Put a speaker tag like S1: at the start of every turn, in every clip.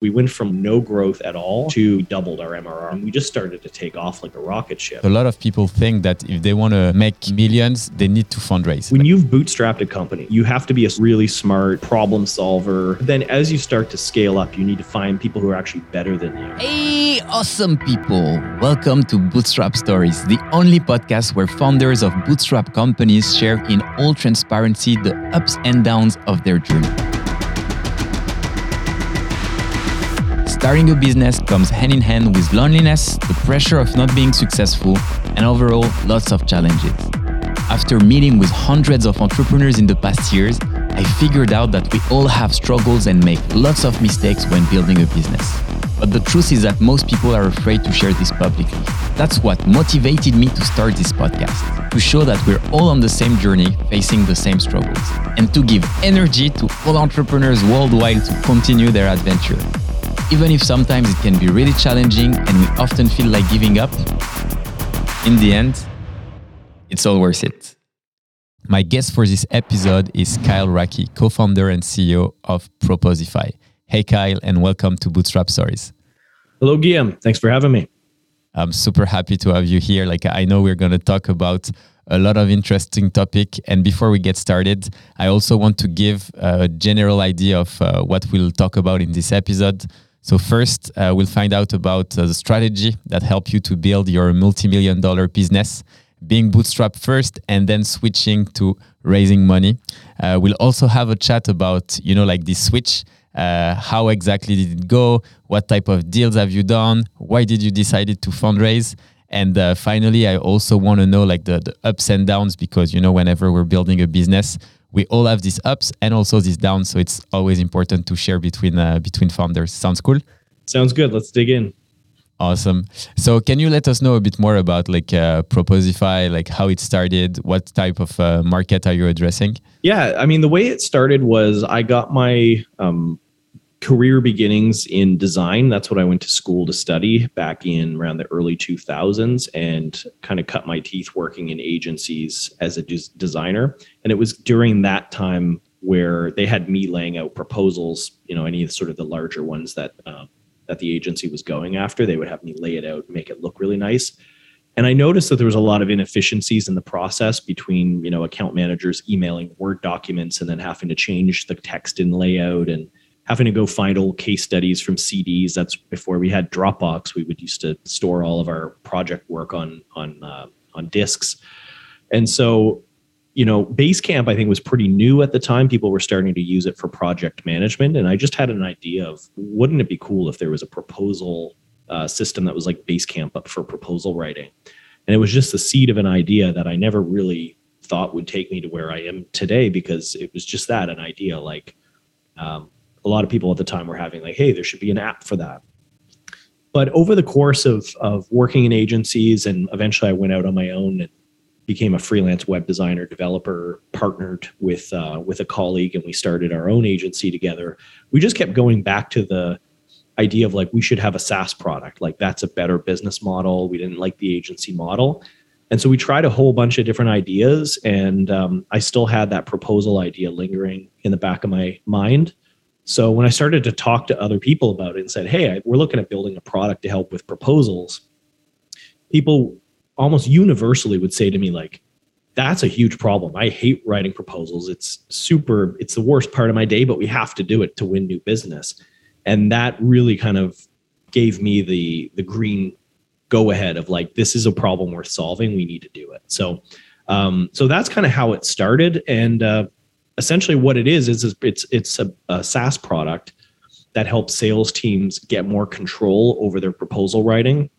S1: we went from no growth at all to doubled our MRR. And we just started to take off like a rocket ship.
S2: A lot of people think that if they want to make millions, they need to fundraise.
S1: When you've bootstrapped a company, you have to be a really smart problem solver. Then as you start to scale up, you need to find people who are actually better than you.
S3: Hey, awesome people. Welcome to Bootstrap Stories, the only podcast where founders of bootstrap companies share in all transparency the ups and downs of their journey. Starting a business comes hand in hand with loneliness, the pressure of not being successful, and overall, lots of challenges. After meeting with hundreds of entrepreneurs in the past years, I figured out that we all have struggles and make lots of mistakes when building a business. But the truth is that most people are afraid to share this publicly. That's what motivated me to start this podcast, to show that we're all on the same journey, facing the same struggles, and to give energy to all entrepreneurs worldwide to continue their adventure even if sometimes it can be really challenging and we often feel like giving up, in the end, it's all worth it. My guest for this episode is Kyle Racki, co founder and CEO of Proposify. Hey, Kyle, and welcome to Bootstrap Stories.
S1: Hello, Guillaume. Thanks for having me.
S2: I'm super happy to have you here. Like, I know we're going to talk about a lot of interesting topic. And before we get started, I also want to give a general idea of uh, what we'll talk about in this episode. So first, uh, we'll find out about uh, the strategy that helped you to build your multi-million dollar business, being bootstrapped first and then switching to raising money. Uh, we'll also have a chat about, you know, like this switch. Uh, how exactly did it go? What type of deals have you done? Why did you decide to fundraise? And uh, finally, I also want to know like the, the ups and downs because, you know, whenever we're building a business, we all have these ups and also these downs. So it's always important to share between uh, between founders. Sounds cool.
S1: Sounds good. Let's dig in.
S2: Awesome. So can you let us know a bit more about like uh, Proposify, like how it started? What type of uh, market are you addressing?
S1: Yeah, I mean the way it started was I got my um, career beginnings in design. That's what I went to school to study back in around the early 2000s and kind of cut my teeth working in agencies as a des- designer. And it was during that time where they had me laying out proposals, you know, any of sort of the larger ones that um, that the agency was going after, they would have me lay it out, make it look really nice. And I noticed that there was a lot of inefficiencies in the process between, you know, account managers emailing Word documents and then having to change the text and layout and having to go find old case studies from CDs. That's before we had Dropbox. We would used to store all of our project work on on uh, on discs, and so you know Basecamp I think was pretty new at the time. People were starting to use it for project management, and I just had an idea of wouldn't it be cool if there was a proposal uh, system that was like Basecamp but for proposal writing, and it was just the seed of an idea that I never really thought would take me to where I am today because it was just that an idea like. Um, a lot of people at the time were having like, hey, there should be an app for that. But over the course of of working in agencies and eventually I went out on my own and became a freelance web designer developer partnered with uh, with a colleague and we started our own agency together. We just kept going back to the idea of like we should have a saas product. Like that's a better business model. We didn't like the agency model. And so we tried a whole bunch of different ideas and um, i still had that proposal idea lingering in the back of my mind so when I started to talk to other people about it and said, "Hey, we're looking at building a product to help with proposals," people almost universally would say to me like, "That's a huge problem. I hate writing proposals. It's super. It's the worst part of my day, but we have to do it to win new business." And that really kind of gave me the the green go ahead of like, "This is a problem worth solving. We need to do it." So. Um, so that's kind of how it started, and uh, essentially what it is is it's it's a, a SaaS product that helps sales teams get more control over their proposal writing,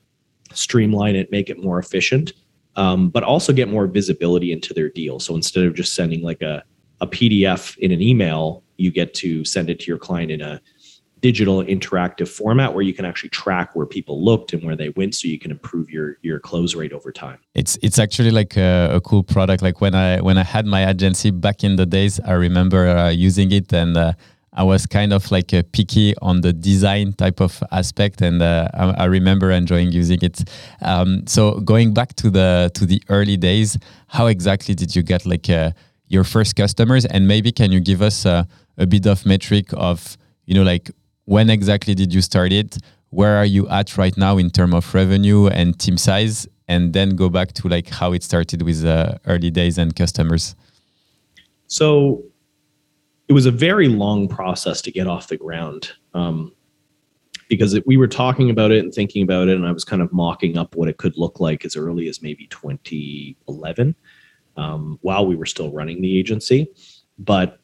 S1: streamline it, make it more efficient, um, but also get more visibility into their deal. So instead of just sending like a a PDF in an email, you get to send it to your client in a digital interactive format where you can actually track where people looked and where they went so you can improve your your close rate over time
S2: it's it's actually like a, a cool product like when i when i had my agency back in the days i remember uh, using it and uh, I was kind of like uh, picky on the design type of aspect, and uh, I, I, remember enjoying using it. Um, so going back to the to the early days, how exactly did you get like uh, your first customers? And maybe can you give us a bit of metric of you know like when exactly did you start it? Where are you at right now in terms of revenue and team size? And then go back to like how it started with uh, early days and customers.
S1: So it was a very long process to get off the ground. Um, because it, we were talking about it and thinking about it, and I was kind of mocking up what it could look like as early as maybe 2011 um, while we were still running the agency. But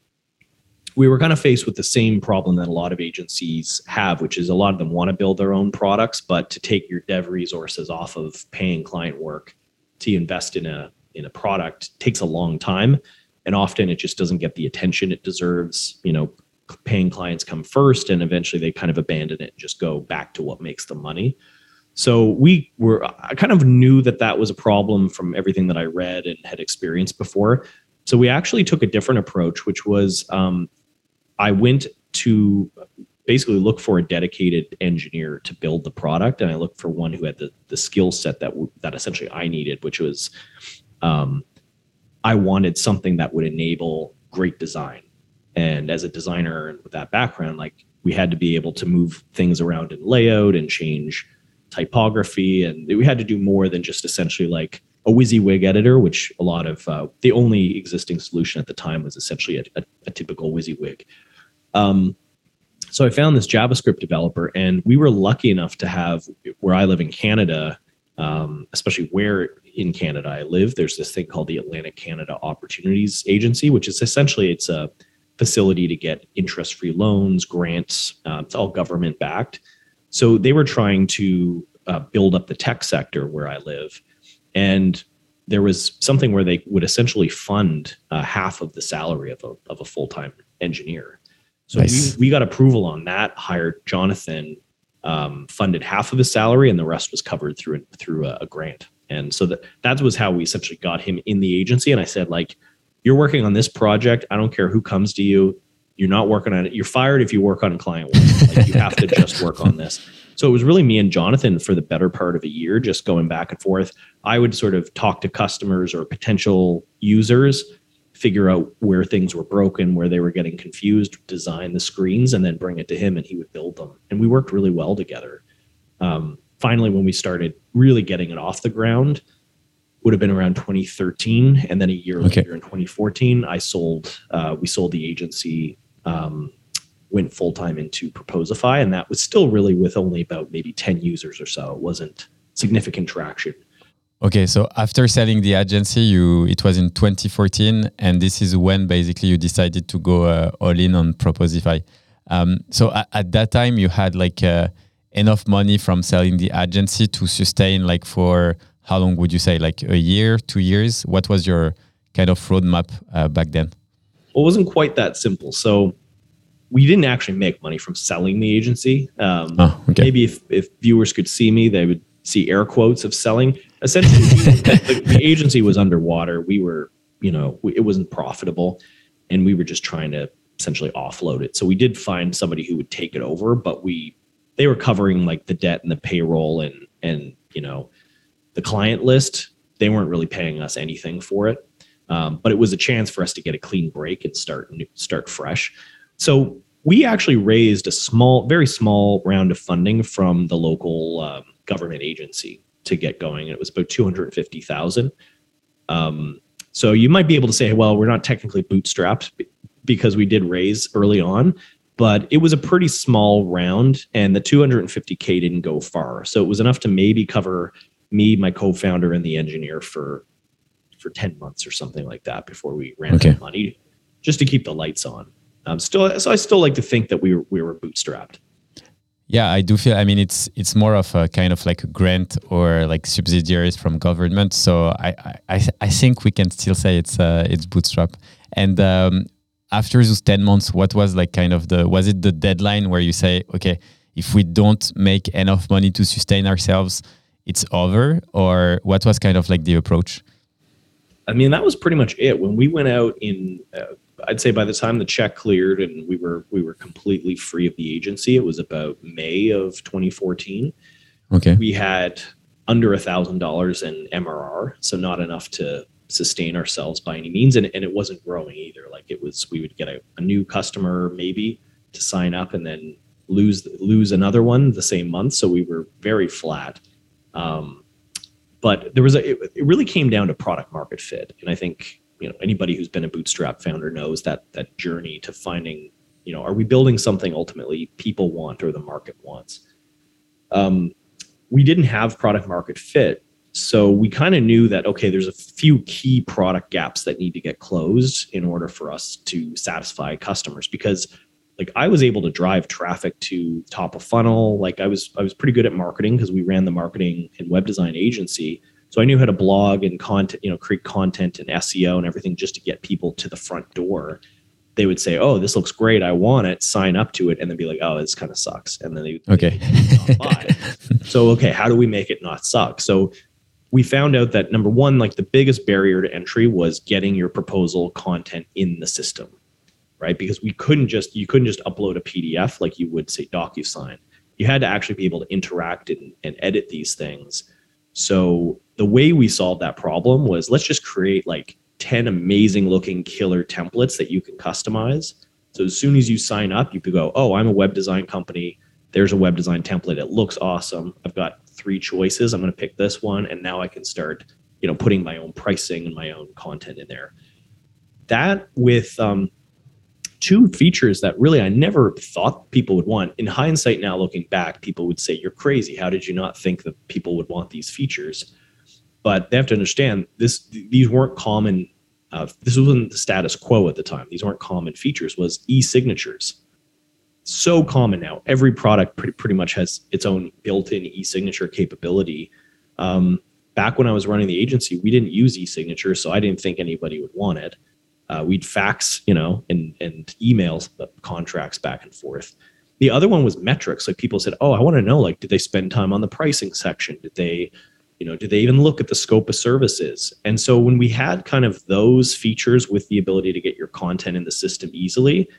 S1: we were kind of faced with the same problem that a lot of agencies have, which is a lot of them want to build their own products, but to take your dev resources off of paying client work to invest in a in a product takes a long time, and often it just doesn't get the attention it deserves. You know, paying clients come first and eventually they kind of abandon it and just go back to what makes them money so we were i kind of knew that that was a problem from everything that i read and had experienced before so we actually took a different approach which was um, i went to basically look for a dedicated engineer to build the product and i looked for one who had the, the skill set that that essentially i needed which was um, i wanted something that would enable great design and as a designer and with that background, like we had to be able to move things around in layout and change typography. And we had to do more than just essentially like a WYSIWYG editor, which a lot of uh, the only existing solution at the time was essentially a, a, a typical WYSIWYG. Um, so I found this JavaScript developer, and we were lucky enough to have where I live in Canada, um, especially where in Canada I live. There's this thing called the Atlantic Canada Opportunities Agency, which is essentially it's a facility to get interest free loans, grants. Uh, it's all government backed. So they were trying to uh, build up the tech sector where I live. And there was something where they would essentially fund uh, half of the salary of a, of a full time engineer. So nice. we, we got approval on that, hired Jonathan, um, funded half of his salary, and the rest was covered through, through a, a grant. And so that, that was how we essentially got him in the agency. And I said, like, you're working on this project. I don't care who comes to you. You're not working on it. You're fired if you work on client work. Like you have to just work on this. So it was really me and Jonathan for the better part of a year, just going back and forth. I would sort of talk to customers or potential users, figure out where things were broken, where they were getting confused, design the screens, and then bring it to him and he would build them. And we worked really well together. Um, finally, when we started really getting it off the ground, would have been around 2013 and then a year okay. later in 2014 i sold uh, we sold the agency um, went full time into proposify and that was still really with only about maybe 10 users or so it wasn't significant traction
S2: okay so after selling the agency you it was in 2014 and this is when basically you decided to go uh, all in on proposify um, so at, at, that time you had like uh, enough money from selling the agency to sustain like for how long would you say? Like a year, two years? What was your kind of roadmap uh, back then?
S1: Well, it wasn't quite that simple. So we didn't actually make money from selling the agency. Um, oh, okay. Maybe if, if viewers could see me, they would see air quotes of selling. Essentially, the, the, agency was underwater. We were, you know, we, it wasn't profitable, and we were just trying to essentially offload it. So we did find somebody who would take it over, but we they were covering like the debt and the payroll and and you know the client list, they weren't really paying us anything for it. Um, but it was a chance for us to get a clean break and start start fresh. So we actually raised a small, very small round of funding from the local um, government agency to get going. And it was about two hundred fifty thousand. Um, so you might be able to say, well, we're not technically bootstrapped because we did raise early on, but it was a pretty small round, and the 250k didn't go far. So it was enough to maybe cover me, my co-founder, and the engineer for for ten months or something like that before we ran okay. out of money, just to keep the lights on. Um, still, so I still like to think that we were, we were bootstrapped.
S2: Yeah, I do feel. I mean, it's it's more of a kind of like a grant or like subsidiaries from government. So I I, I think we can still say it's uh, it's bootstrap. And um, after those ten months, what was like kind of the was it the deadline where you say, okay, if we don't make enough money to sustain ourselves, it's over or what was kind of like the approach
S1: i mean that was pretty much it when we went out in uh, i'd say by the time the check cleared and we were we were completely free of the agency it was about may of 2014
S2: okay.
S1: We had under a thousand dollars in mrr so not enough to sustain ourselves by any means and, and it wasn't growing either. Like it was we would get a, a new customer maybe to sign up and then lose lose another one the same month, so we were very flat. Um, but there was a it, it really came down to product market fit, and I think you know anybody who's been a bootstrap founder knows that that journey to finding you know are we building something ultimately people want or the market wants. Um, we didn't have product market fit so we kind of knew that okay there's a few key product gaps that need to get closed in order for us to satisfy customers because like I was able to drive traffic to top of funnel. Like I was I was pretty good at marketing because we ran the marketing and web design agency. So I knew how to blog and content, you know, create content and SEO and everything just to get people to the front door. They would say, "Oh, this looks great. I want it." Sign up to it, and then be like, "Oh, this kind of sucks." And then they
S2: okay.
S1: so okay, how do we make it not suck? So we found out that number one, like the biggest barrier to entry was getting your proposal content in the system right? Because we couldn't just you couldn't just upload a PDF like you would say DocuSign. You had to actually be able to interact and, and edit these things. So the way we solved that problem was let's just create like 10 amazing looking killer templates that you can customize. So as soon as you sign up, you could go, oh, I'm a web design company. There's a web design template. It looks awesome. I've got three choices. I'm going to pick this one, and now I can start, you know, putting my own pricing and my own content in there. That with um, two features that really I never thought people would want. In hindsight, now looking back, people would say, You're crazy. How did you not think that people would want these features? But they have to understand this these weren't common. Uh, this wasn't the status quo at the time. These weren't common features, was e-signatures. So common now. Every product pretty, pretty much has its own built-in e-signature capability. Um, back when I was running the agency, we didn't use e-signature, so I didn't think anybody would want it. Uh, we'd fax, you know, and and emails contracts back and forth. The other one was metrics. Like people said, "Oh, I want to know. Like, did they spend time on the pricing section? Did they, you know, do they even look at the scope of services?" And so when we had kind of those features with the ability to get your content in the system easily,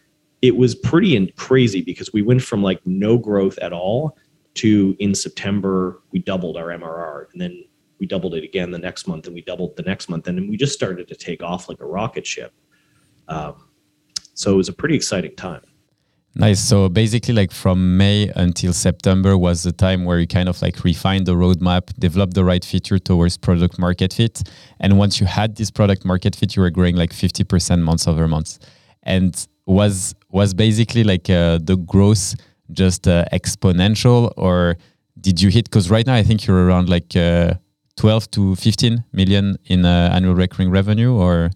S1: it was pretty and crazy because we went from like no growth at all to in September we doubled our MRR, and then we doubled it again the next month and we doubled the next month and then we just started to take off like a rocket ship um, so it was a pretty exciting time
S2: nice. So basically like from may until september was the time where you kind of like refined the roadmap developed the right feature towards product market fit. And once you had this product market fit you were growing like 50% months over months and was was basically like uh, the growth just uh, exponential or did you hit because right now i think you're around like uh, 12 to 15 million in uh, annual recurring revenue or?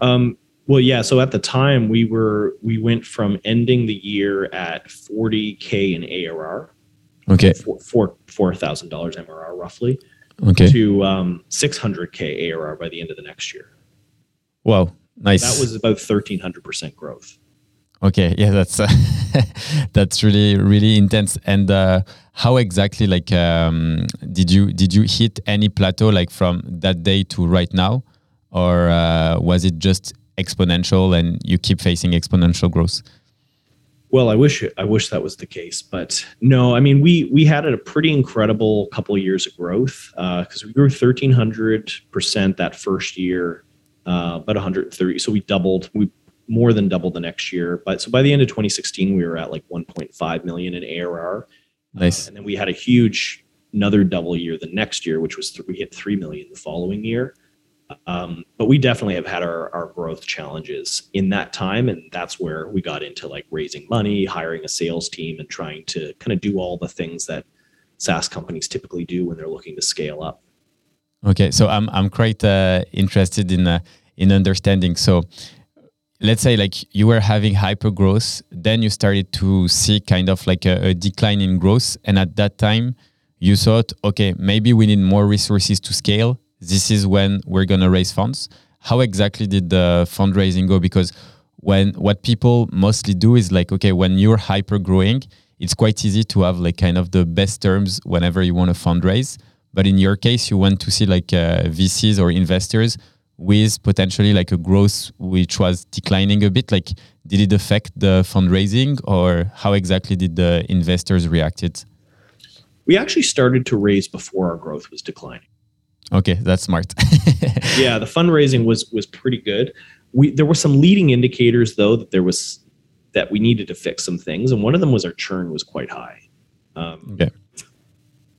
S1: Um, well yeah so at the time we were we went from ending the year at 40k in arr
S2: okay.
S1: Four four thousand dollars mrr roughly.
S2: Okay.
S1: To um, 600k arr by the end of the next year.
S2: Wow. Nice.
S1: That was about 1300% growth.
S2: Okay, yeah, that's uh, that's really really intense. And uh, how exactly like um, did you did you hit any plateau like from that day to right now, or uh, was it just exponential and you keep facing exponential growth?
S1: Well, I wish I wish that was the case, but no. I mean, we we had a pretty incredible couple of years of growth because uh, we grew thirteen hundred percent that first year, uh, about one hundred thirty. So we doubled. We more than double the next year. But so by the end of 2016, we were at like 1.5 million in ARR.
S2: Nice.
S1: Uh, and then we had a huge another double year the next year, which was th- we hit three million the following year. Um, but we definitely have had our, our growth challenges in that time, and that's where we got into like raising money, hiring a sales team, and trying to kind of do all the things that SaaS companies typically do when they're looking to scale up.
S2: Okay, so I'm I'm quite uh, interested in uh, in understanding. So let's say like you were having hyper growth then you started to see kind of like a, a, decline in growth and at that time you thought okay maybe we need more resources to scale this is when we're going to raise funds. How exactly did the fundraising go? Because when what people mostly do is like okay when you're hyper growing it's quite easy to have like kind of the best terms whenever you want to fundraise. But in your case you want to see like uh, vcs or investors with potentially like a growth which was declining a bit. Like did it affect the fundraising or how exactly did the investors react? It
S1: we actually started to raise before our growth was declining
S2: okay that's smart
S1: yeah the fundraising was was pretty good we there were some leading indicators though that there was that we needed to fix some things, and one of them was our churn was quite high. Um,
S2: okay.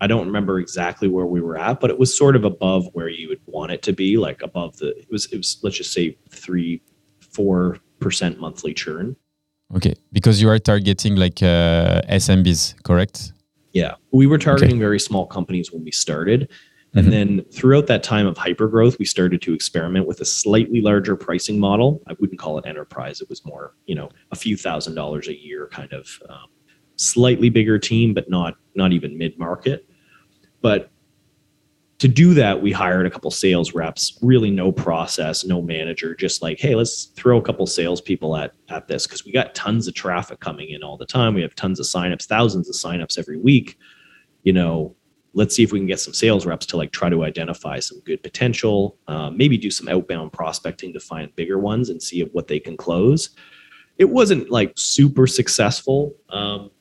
S1: I don't remember exactly where we were at, but it was sort of above where you would want it to be, like above the. It was it was let's just say three, four percent monthly churn.
S2: Okay, because you are targeting like uh, SMBs, correct?
S1: Yeah, we were targeting okay. very small companies when we started, and mm-hmm. then throughout that time of hypergrowth, we started to experiment with a slightly larger pricing model. I wouldn't call it enterprise; it was more, you know, a few thousand dollars a year kind of um, slightly bigger team, but not not even mid market. But to do that, we hired a couple sales reps. Really, no process, no manager. Just like, hey, let's throw a couple salespeople at at this because we got tons of traffic coming in all the time. We have tons of signups, thousands of signups every week. You know, let's see if we can get some sales reps to like try to identify some good potential. Uh, maybe do some outbound prospecting to find bigger ones and see what they can close. It wasn't like super successful. Um,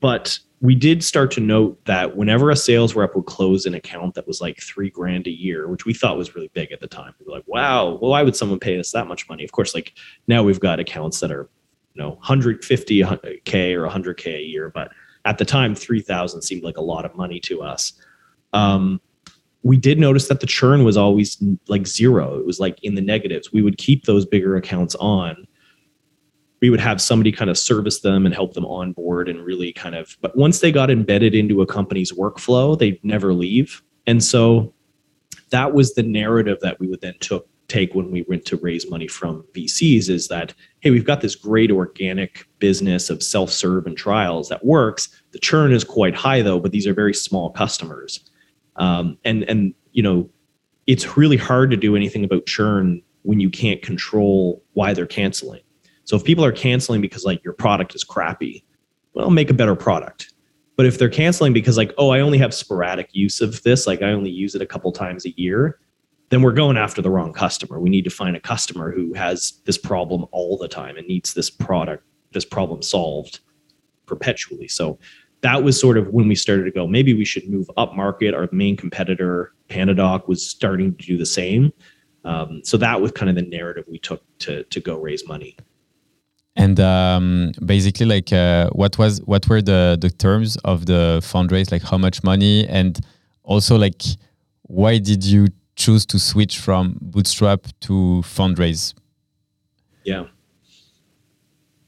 S1: but we did start to note that whenever a sales rep would close an account that was like three grand a year, which we thought was really big at the time, we were like, wow, well, why would someone pay us that much money? Of course, like now we've got accounts that are, you know, 150K or 100K a year. But at the time, 3,000 seemed like a lot of money to us. Um, we did notice that the churn was always like zero. It was like in the negatives. We would keep those bigger accounts on we would have somebody kind of service them and help them onboard and really kind of but once they got embedded into a company's workflow they'd never leave and so that was the narrative that we would then took take when we went to raise money from VCs is that hey we've got this great organic business of self-serve and trials that works. The churn is quite high though but these are very small customers. Um, and and you know it's really hard to do anything about churn when you can't control why they're canceling. So if people are canceling because like your product is crappy, well, make a better product. But if they're canceling because like, oh, I only have sporadic use of this, like I only use it a couple times a year, then we're going after the wrong customer. We need to find a customer who has this problem all the time and needs this product, this problem solved perpetually. So that was sort of when we started to go, maybe we should move up market. Our main competitor, Pandadoc, was starting to do the same. Um, so that was kind of the narrative we took to to go raise money
S2: and um, basically like uh, what was what were the the terms of the fundraise like how much money and also like why did you choose to switch from bootstrap to fundraise.
S1: Yeah.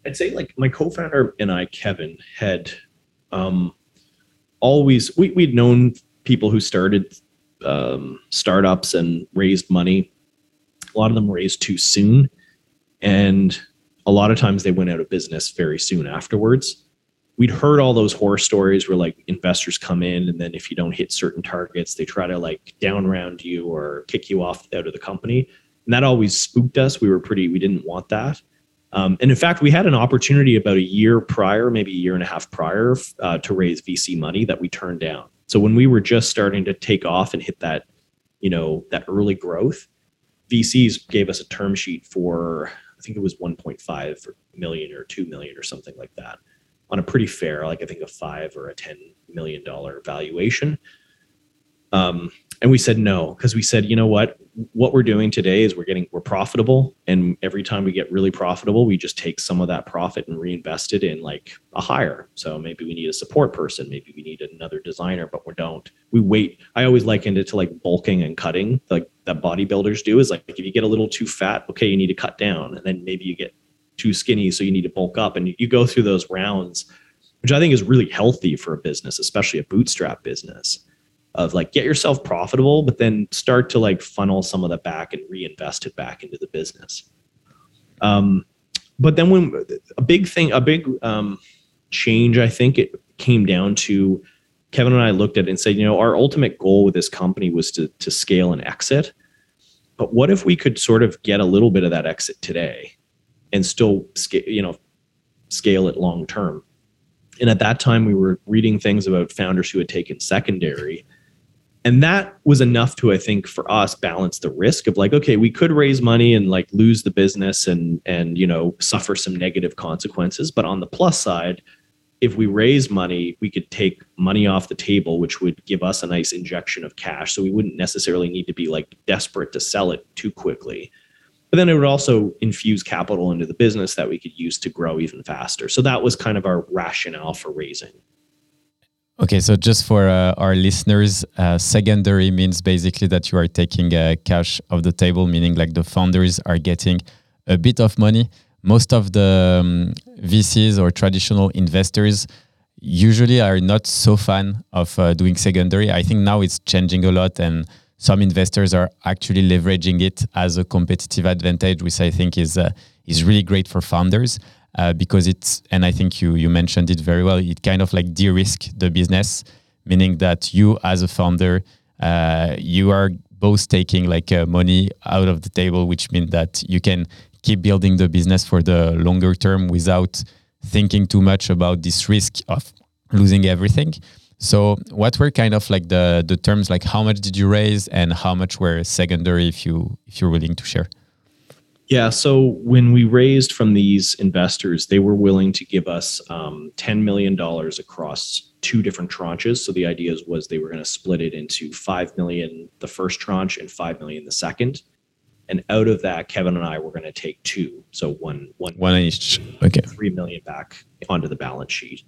S1: I'd say like my co-founder and i kevin had um, always we, we'd known people who started um, startups and raised money. A lot of them raised too soon and a lot of times they went out of business very soon afterwards. We'd heard all those horror stories where like investors come in and then if you don't hit certain targets, they try to like down round you or kick you off out of the company. And that always spooked us. We were pretty, we didn't want that. Um, and in fact, we had an opportunity about a year prior, maybe a year and a half prior, uh, to raise VC money that we turned down. So when we were just starting to take off and hit that, you know, that early growth, VCs gave us a term sheet for I think it was 1.5 million or 2 million or something like that on a pretty fair, like I think a five or a 10 million dollar valuation. Um, and we said no because we said, you know what, what we're doing today is we're getting we're profitable, and every time we get really profitable, we just take some of that profit and reinvest it in like a hire. So maybe we need a support person, maybe we need another designer, but we don't. We wait. I always likened it to like bulking and cutting, like that bodybuilders do. Is like if you get a little too fat, okay, you need to cut down, and then maybe you get too skinny, so you need to bulk up, and you, go through those rounds, which I think is really healthy for a business, especially a bootstrap business of like get yourself profitable, but then start to like funnel some of that back and reinvest it back into the business. Um, but then when a big thing, a big um, change, I think it came down to Kevin and I looked at it and said, you know, our ultimate goal with this company was to to scale and exit. But what if we could sort of get a little bit of that exit today and still scale, you know, scale it long term? And at that time, we were reading things about founders who had taken secondary. And that was enough to i think for us balance the risk of like okay we could raise money and like lose the business and and you know suffer some negative consequences. But on the plus side if we raise money we could take money off the table which would give us a nice injection of cash. So we wouldn't necessarily need to be like desperate to sell it too quickly but then it would also infuse capital into the business that we could use to grow even faster. So that was kind of our rationale for raising.
S2: Okay, so just for uh, our listeners, uh, secondary means basically that you are taking uh, cash off the table, meaning like the founders are getting a bit of money. Most of the um, VCs or traditional investors usually are not so fan of uh, doing secondary. I think now it's changing a lot, and some investors are actually leveraging it as a competitive advantage, which I think is uh, is really great for founders uh, because it's and I think you you mentioned it very well. It kind of like de-risk the business, meaning that you as a founder, uh, you are both taking like uh, money out of the table, which means that you can keep building the business for the longer term without thinking too much about this risk of losing everything. So, what were kind of like the the terms? Like, how much did you raise, and how much were secondary? If you if you're willing to share.
S1: Yeah. So when we raised from these investors, they were willing to give us um, $10 million across two different tranches. So the idea was they were going to split it into 5 million the first tranche and 5 million the second. And out of that, Kevin and I were going to take two. So one, one,
S2: one each. Okay.
S1: 3 million back onto the balance sheet.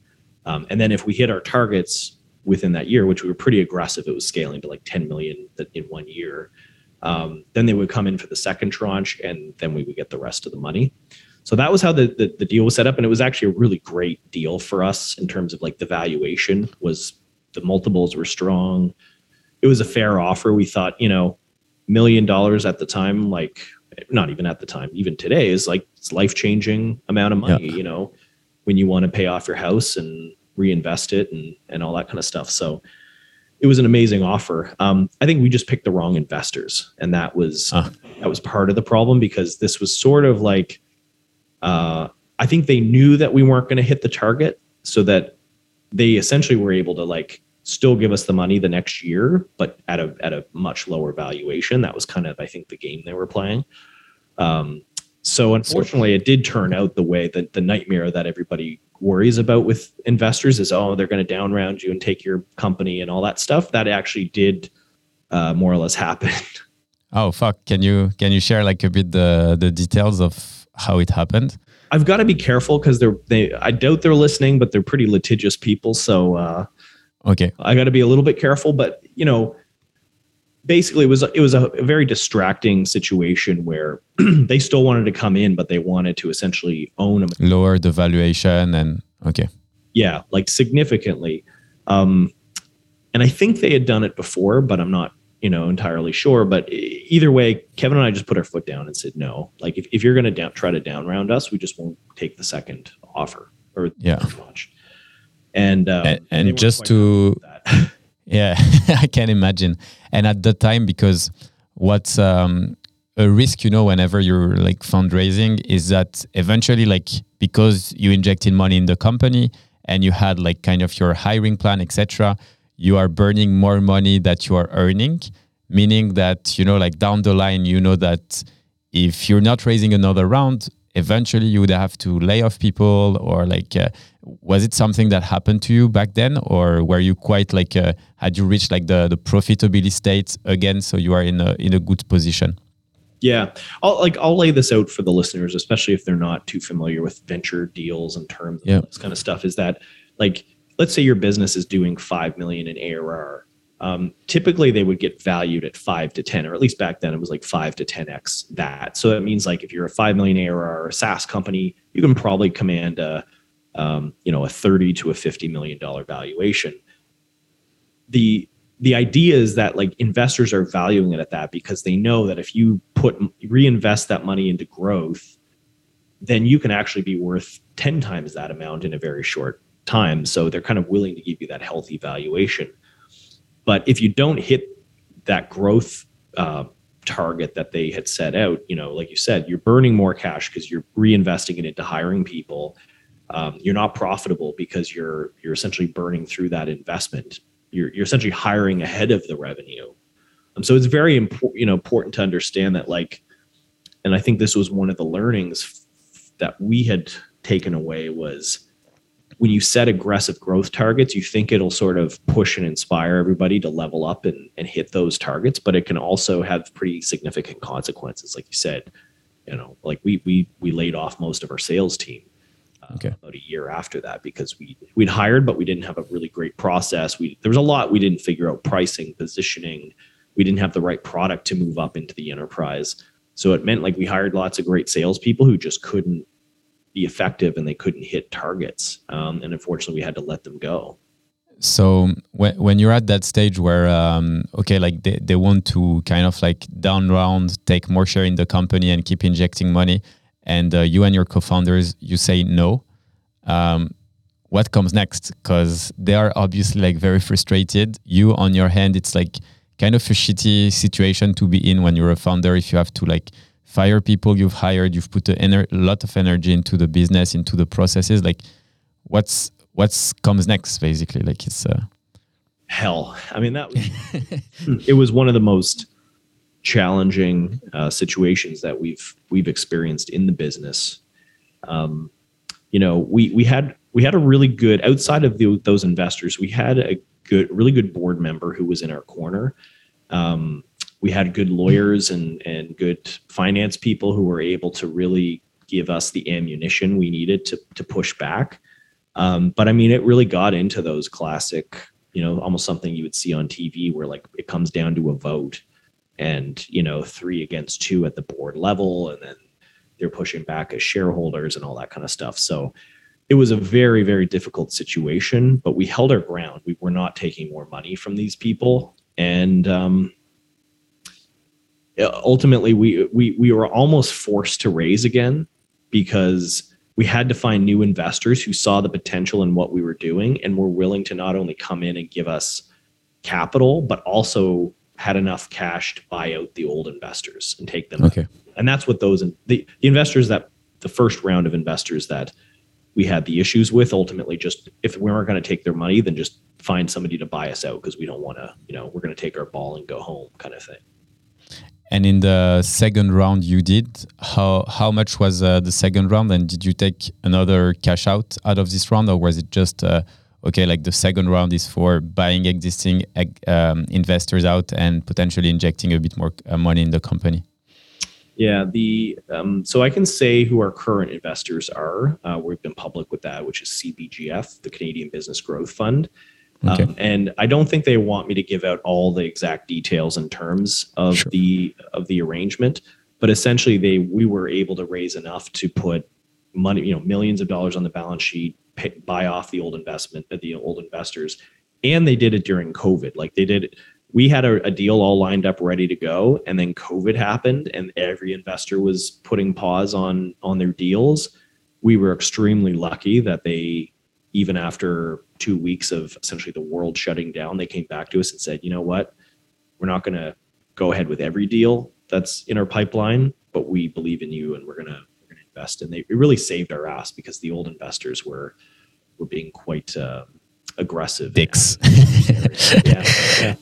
S1: Um, and then if we hit our targets within that year, which we were pretty aggressive, it was scaling to like 10 million in one year um, then they would come in for the second tranche, and then we would get the rest of the money. So that was how the, the, the deal was set up, and it was actually a really great deal for us in terms of like the valuation was the multiples were strong. It was a fair offer. We thought, you know, million dollars at the time, like not even at the time, even today is like it's life changing amount of money. You know, when you want to pay off your house and reinvest it and and all that kind of stuff. So it was an amazing offer. Um, I think we just picked the wrong investors, and that was uh. that was part of the problem because this was sort of like uh, I think they knew that we weren't going to hit the target, so that they essentially were able to like still give us the money the next year, but at a at a much lower valuation. That was kind of I think the game they were playing. Um, so unfortunately, it did turn out the way that the nightmare that everybody worries about with investors is oh they're going to down round you and take your company and all that stuff. That actually did uh, more or less happen.
S2: Oh fuck. Can you can you share like a bit the the details of how it happened?
S1: I've got to be careful because they're they i doubt they're listening but they're pretty litigious people so uh
S2: okay.
S1: I got to be a little bit careful but you know basically it was it was a, a very distracting situation where they still wanted to come in, but they wanted to essentially own them,
S2: lower the valuation, and okay,
S1: yeah, like significantly. Um, and I think they had done it before, but I'm not you know entirely sure. But either way, Kevin and I just put our foot down and said no. Like if, if you're going to try to down round us, we just won't take the second offer or
S2: yeah.
S1: Much. And um,
S2: and, and just to Yeah, I can imagine. And at the time, because what's um, a risk, you know, whenever you're like fundraising, is that eventually, like, because you injected money in the company and you had like kind of your hiring plan, etc., you are burning more money that you are earning. Meaning that you know, like down the line, you know that if you're not raising another round, eventually you would have to lay off people or like uh, was it something that happened to you back then or were you quite like uh, had you reached like the the profitability state again so you are in a in a good position
S1: yeah i'll like i'll lay this out for the listeners especially if they're not too familiar with venture deals and terms yeah. this kind of stuff is that like let's say your business is doing 5 million in arr um, typically they would get valued at five to 10, or at least back then it was like five to 10x that. So that means like if you're a 5 million ARR or a SaaS company, you can probably command a, um, you know, a 30 to a $50 million valuation. The, the idea is that like investors are valuing it at that because they know that if you put reinvest that money into growth, then you can actually be worth 10 times that amount in a very short time. So they're kind of willing to give you that healthy valuation but if you don't hit that growth uh, target that they had set out, you know, like you said, you're burning more cash because you're reinvesting it into hiring people. Um, you're not profitable because you're you're essentially burning through that investment. You're you're essentially hiring ahead of the revenue. Um, so it's very important, you know, important to understand that, like, and I think this was one of the learnings that we had taken away was when you set aggressive growth targets, you think it'll sort of push and inspire everybody to level up and, and hit those targets, but it can also have pretty significant consequences, like you said. you know, like we we we laid off most of our sales team. Uh,
S2: okay.
S1: About a year after that, because we we'd hired, but we didn't have a really great process. We there was a lot we didn't figure out: pricing, positioning. We didn't have the right product to move up into the enterprise. So it meant like we hired lots of great salespeople who just couldn't be effective and they couldn't hit targets. Um, and unfortunately, we had to let them go.
S2: So when when you're at that stage where um, okay, like they, they want to kind of like down round, take more share in the company and keep injecting money, and uh, you and your co-founders you say no. Um, what comes next? Because they are obviously like very frustrated. You on your hand, it's like kind of a shitty situation to be in when you're a founder. If you have to like fire people you've hired, you've put a ener- lot of energy into the business, into the processes. Like, what's what's comes next? Basically, like it's uh...
S1: hell. I mean, that was, it was one of the most challenging uh, situations that we've we've experienced in the business. Um, you know, we we had we had a really good outside of the, those investors. We had a good, really good board member who was in our corner. Um, we had good lawyers and and good finance people who were able to really give us the ammunition we needed to to push back. Um, but I mean, it really got into those classic, you know, almost something you would see on TV where like it comes down to a vote, and you know, three against two at the board level, and then they're pushing back as shareholders and all that kind of stuff. So it was a very very difficult situation but we held our ground we were not taking more money from these people and um, ultimately we, we we were almost forced to raise again because we had to find new investors who saw the potential in what we were doing and were willing to not only come in and give us capital but also had enough cash to buy out the old investors and take them
S2: okay.
S1: And that's what those the, the investors that the first round of investors that we had the issues with ultimately just if we weren't going to take their money then just find somebody to buy us out because we don't want to you know we're going to take our ball and go home kind of thing.
S2: And in the second round you did how how much was uh, the second round? And did you take another cash out out of this round or was it just uh, okay like the second round is for buying existing um, investors out and potentially injecting a bit more uh, money in the company
S1: yeah, the um, so I can say who our current investors are. Uh, we've been public with that, which is CBGF, the Canadian Business Growth Fund. Okay. Um, and I don't think they want me to give out all the exact details and terms of sure. the of the arrangement, but essentially they we were able to raise enough to put money, you know, millions of dollars on the balance sheet, pay, buy off the old investment, uh, the old investors, and they did it during COVID. Like they did we had a, a, deal all lined up ready to go and then covid happened and every investor was putting pause on on their deals. We were extremely lucky that they even after two weeks of essentially the world shutting down they came back to us and said you know what? We're not going to go ahead with every deal that's in our pipeline but we believe in you and we're going to invest and they it really saved our ass because the old investors were were being quite uh, aggressive
S2: dicks
S1: yeah, yeah.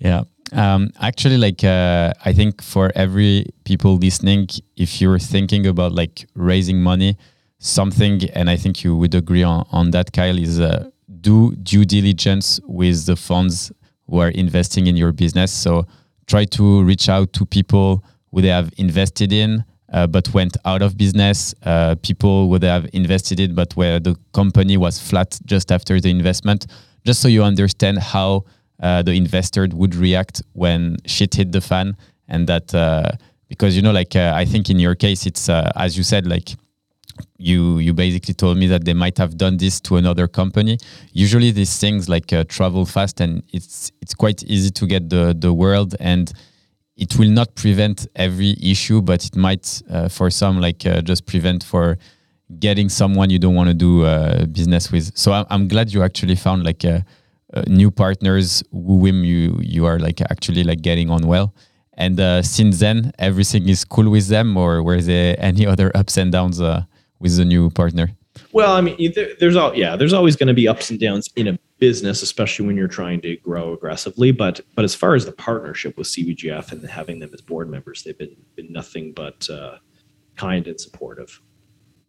S2: Yeah. Um, actually, like uh, I think for every people listening, if you're thinking about like raising money, something, and I think you would agree on, on that, Kyle, is uh, do due diligence with the funds who are investing in your business. So try to reach out to people who they have invested in, uh, but went out of business, uh, people would have invested it, but where the company was flat just after the investment, just so you understand how uh, the investor would react when shit hit the fan. And that uh, because you know like uh, i think in your case it's uh, as you said like you you basically told me that they might have done this to another company. Usually these things like travel fast and it's it's quite easy to get the the world. And it will not prevent every issue but it might uh, for some like just prevent for getting someone you don't want to do business with. So I'm, I'm glad you actually found like a uh, new partners who you you are like actually like getting on well. And uh, since then everything is cool with them or were there any other ups and downs uh, with the new partner?
S1: Well i mean there, there's all yeah there's always going to be ups and downs in a business especially when you're trying to grow aggressively. But but as far as the partnership with cbgf and having them as board members they've been been nothing but uh, kind and supportive.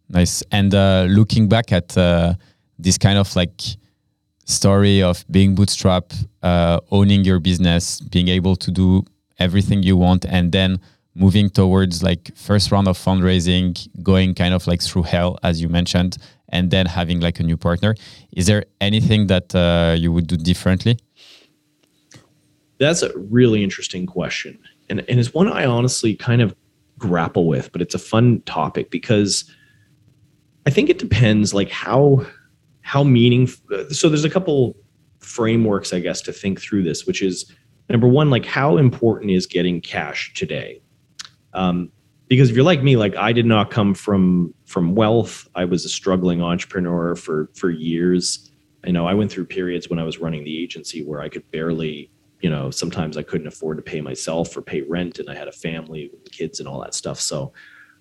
S2: Nice. And uh, looking back at uh, this kind of like story of being bootstrap, uh, owning your business, being able to do everything you want, and then moving towards like first round of fundraising, going kind of like through hell, as you mentioned, and then having like a new partner. Is there anything that uh, you would do differently?
S1: That's a really interesting question. And, and it's one I honestly kind of grapple with, but it's a fun topic because I think it depends like how how meaningful so there's a couple frameworks I guess to think through this, which is number one, like how important is getting cash today? Um, because if you're like me, like I did not come from from wealth. I was a struggling entrepreneur for for years. You know, I went through periods when I was running the agency where I could barely, you know, sometimes I couldn't afford to pay myself or pay rent, and I had a family, kids, and all that stuff. So,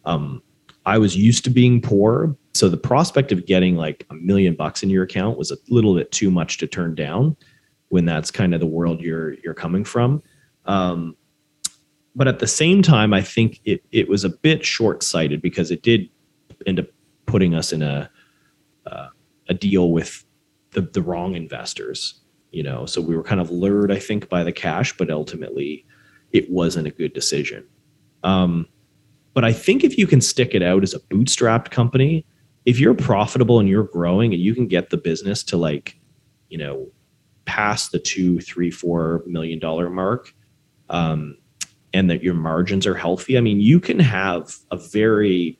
S1: um, I was used to being poor. So the prospect of getting like a million bucks in your account was a little bit too much to turn down when that's kind of the world you're you're coming from. Um, but at the same time, I think it it was a bit short sighted because it did end up putting us in a uh, a deal with the the wrong investors. You know, so we were kind of lured, I think, by the cash, but ultimately, it wasn't a good decision. Um, but I think if you can stick it out as a bootstrapped company, if you're profitable and you're growing and you can get the business to like, you know, past the two, three, four million dollar mark, um, and that your margins are healthy, I mean, you can have a very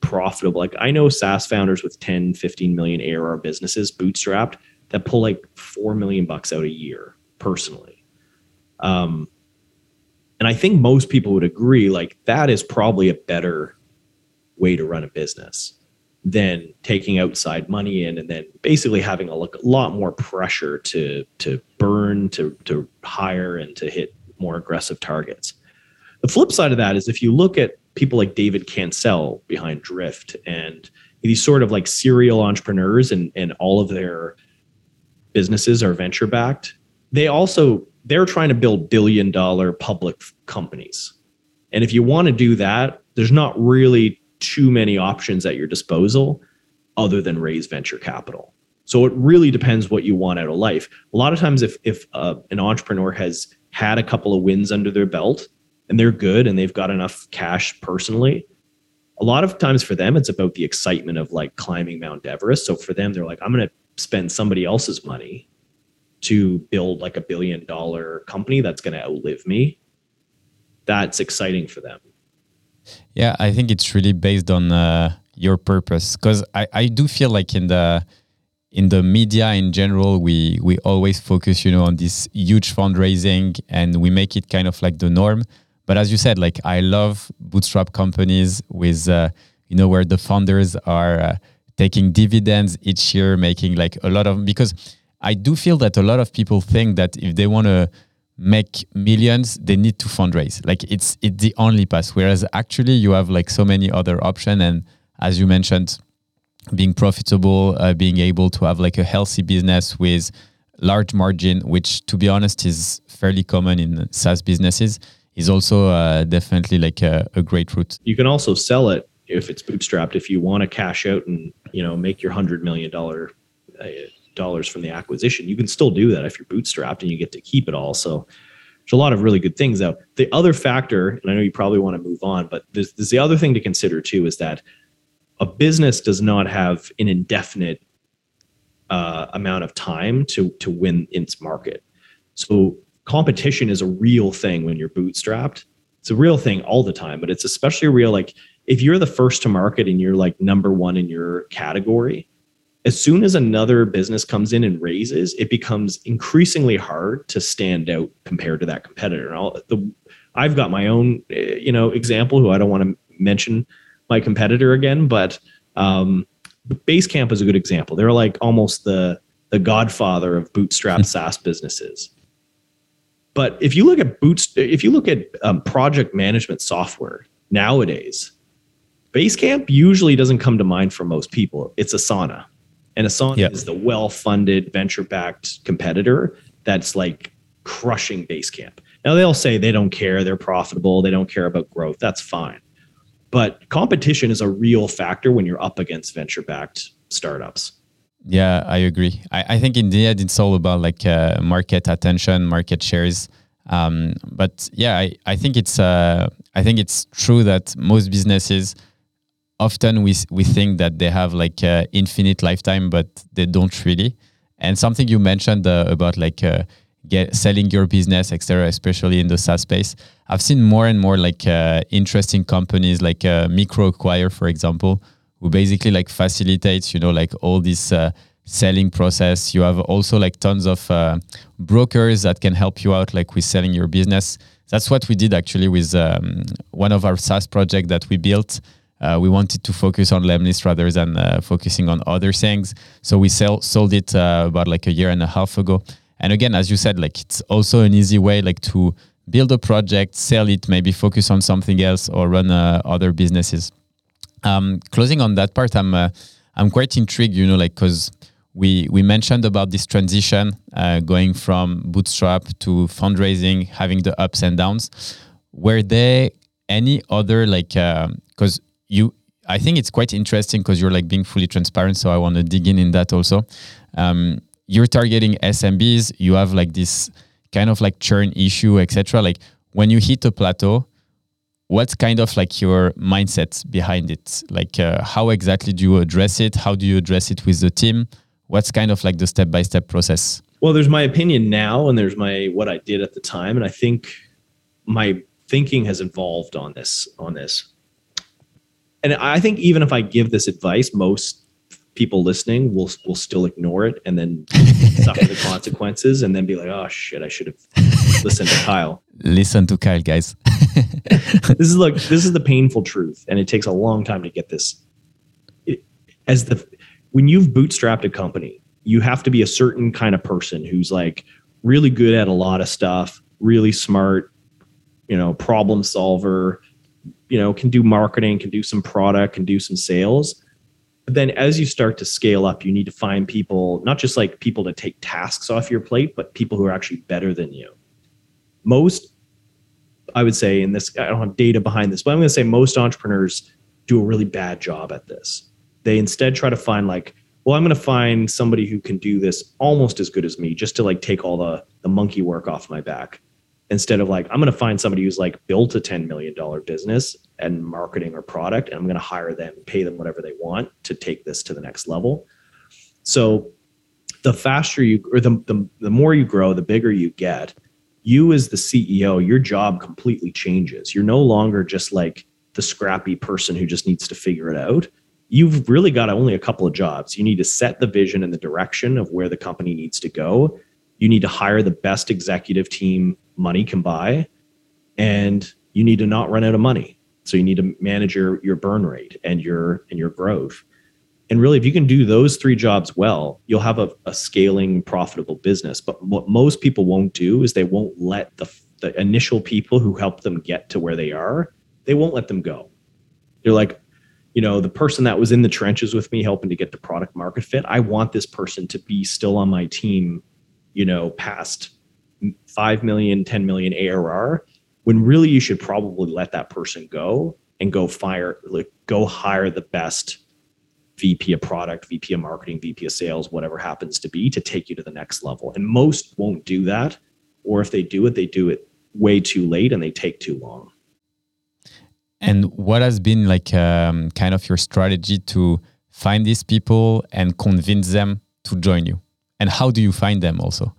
S1: profitable, like I know SaaS founders with 10, 15 million ARR businesses bootstrapped that pull like 4 million bucks out a year personally. Um, and I think most people would agree, like that is probably a better way to run a business than taking outside money in and then basically having a, look, a lot more pressure to to burn, to to hire, and to hit more aggressive targets. The flip side of that is if you look at people like David Cancel behind Drift and these sort of like serial entrepreneurs and, and all of their businesses are venture backed, they also they're trying to build billion dollar public companies. And if you want to do that, there's not really too many options at your disposal other than raise venture capital. So it really depends what you want out of life. A lot of times if if uh, an entrepreneur has had a couple of wins under their belt and they're good and they've got enough cash personally a lot of times for them it's about the excitement of like climbing mount everest. So for them they're like i'm going to spend somebody else's money to build like a billion dollar company that's going to outlive me. That's exciting for them.
S2: Yeah i think it's really based on uh, your purpose because I, I do feel like in the in the media in general we we always focus you know on this huge fundraising and we make it kind of like the norm but as you said, like I love bootstrap companies with, uh, you know, where the founders are uh, taking dividends each year, making like a lot of, because I do feel that a lot of people think that if they want to make millions, they need to fundraise. Like it's, it's the only path. Whereas actually you have like so many other options. And as you mentioned, being profitable, uh, being able to have like a healthy business with large margin, which to be honest is fairly common in SaaS businesses is also uh, definitely like a, a, great route.
S1: You can also sell it if it's bootstrapped. If you want to cash out and you know make your hundred million dollar uh, dollars from the acquisition, you can still do that if you're bootstrapped and you get to keep it all. So there's a lot of really good things out. The other factor, and I know you probably want to move on, but there's, there's the other thing to consider too is that a business does not have an indefinite uh, amount of time to to win its market. So competition is a real thing when you're bootstrapped. It's a real thing all the time, but it's especially real like if you're the first to market and you're like number one in your category, as soon as another business comes in and raises, it becomes increasingly hard to stand out compared to that competitor. And I'll, the, I've got my own, eh, you know, example who I don't want to mention my competitor again, but um, Basecamp is a good example. They're like almost the the godfather of bootstrap SaaS businesses. But if you look at boots, if you look at um, project management software nowadays, Basecamp usually doesn't come to mind for most people. It's Asana, and Asana yep. is the well-funded, venture-backed competitor that's like crushing Basecamp. Now they'll say they don't care, they're profitable, they don't care about growth. That's fine. But competition is a real factor when you're up against venture-backed startups.
S2: Yeah, I agree. I, I think in the end, it's all about like uh, market attention, market shares. Um, but yeah, I, I think it's uh, I think it's true that most businesses often we we think that they have like uh, infinite lifetime, but they don't really. And something you mentioned uh, about like uh, get selling your business, etc., especially in the SaaS space, I've seen more and more like uh, interesting companies like uh, MicroAcquire, for example, who basically like facilitates you know like all this uh, selling process. You have also like tons of brokers that can help you out like with selling your business. That's what we did actually with um, one of our SaaS project that we built uh, we wanted to focus on Lemlist rather than uh, focusing on other things. So we sell, sold it uh, about like a year and a half ago. And again, as you said, like it's also an easy way like to build a project, sell it, maybe focus on something else or run uh, other businesses. Um, closing on that part, I'm uh, I'm quite intrigued, you know, like because we we mentioned about this transition uh, going from bootstrap to fundraising, having the ups and downs. Were there any other like because you I think it's quite interesting because you're like being fully transparent. So I want to dig in in that also. Um, you're targeting SMBs. You have like this kind of like churn issue, etc. Like when you hit a plateau, what's kind of like your mindset behind it? Like uh, how exactly do you address it? How do you address it with the team? What's kind of like the step by step process?
S1: Well, there's my opinion now, and there's my what I did at the time, and I think my thinking has evolved on this on this and I think even if I give this advice, most people listening will will still ignore it and then suffer the consequences and then be like, oh shit, I should have listened to Kyle.
S2: Listen to Kyle, guys.
S1: this is like this is the painful truth, and it takes a long time to get this. It, as the when you've bootstrapped a company, you have to be a certain kind of person who's like really good at a lot of stuff, really smart, you know, problem solver, you know can do marketing can do some product can do some sales but then as you start to scale up you need to find people not just like people to take tasks off your plate but people who are actually better than you. Most i would say in this i don't have data behind this but i'm going to say most entrepreneurs do a really bad job at this. They instead try to find like well i'm going to find somebody who can do this almost as good as me just to like take all the the monkey work off my back instead of like i'm going to find somebody who's like built a $10 million business and marketing or product and i'm going to hire them pay them whatever they want to take this to the next level. So the faster you or the, the, the more you grow the bigger you get you as the ceo your job completely changes. You're no longer just like the scrappy person who just needs to figure it out. You've really got only a couple of jobs. You need to set the vision and the direction of where the company needs to go. You need to hire the best executive team money can buy and you need to not run out of money. So you need to manage your your burn rate and your and your growth. And really if you can do those three jobs well you'll have a, a scaling profitable business. But what most people won't do is they won't let the the initial people who help them get to where they are they won't let them go. They're like you know the person that was in the trenches with me helping to get the product market fit i want this person to be still on my team you know past 5 million, 10 million ARR, when really you should probably let that person go and go fire, like go hire the best VP of product, VP of marketing, VP of sales, whatever happens to be to take you to the next level. And most won't do that. Or if they do it, they do it way too late and they take too long.
S2: And what has been like um, kind of your strategy to find these people and convince them to join you? And how do you find them also?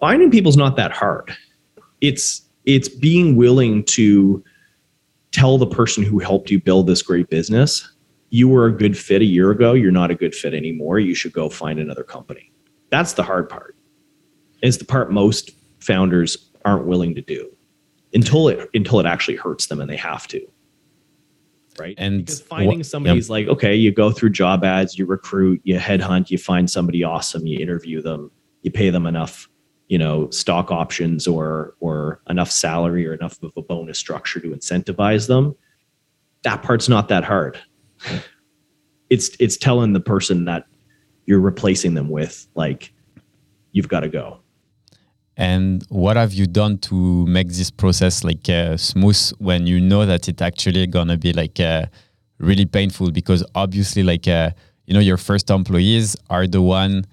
S1: Finding people's not that hard. It's it's being willing to tell the person who helped you build this great business, you were a good fit a year ago, you're not a good fit anymore, you should go find another company. That's the hard part. It's the part most founders aren't willing to do until it until it actually hurts them and they have to. Right. And because finding somebody's yep. like, okay, you go through job ads, you recruit, you headhunt, you find somebody awesome, you interview them, you pay them enough you know stock options or or enough salary or enough of a bonus structure to incentivize them that part's not that hard. It's it's telling the person that you're replacing them with like you've got to go.
S2: And what have you done to make this process like uh, smooth when you know that it's actually gonna be like uh, really painful? Because obviously like uh, you know your first employees are the one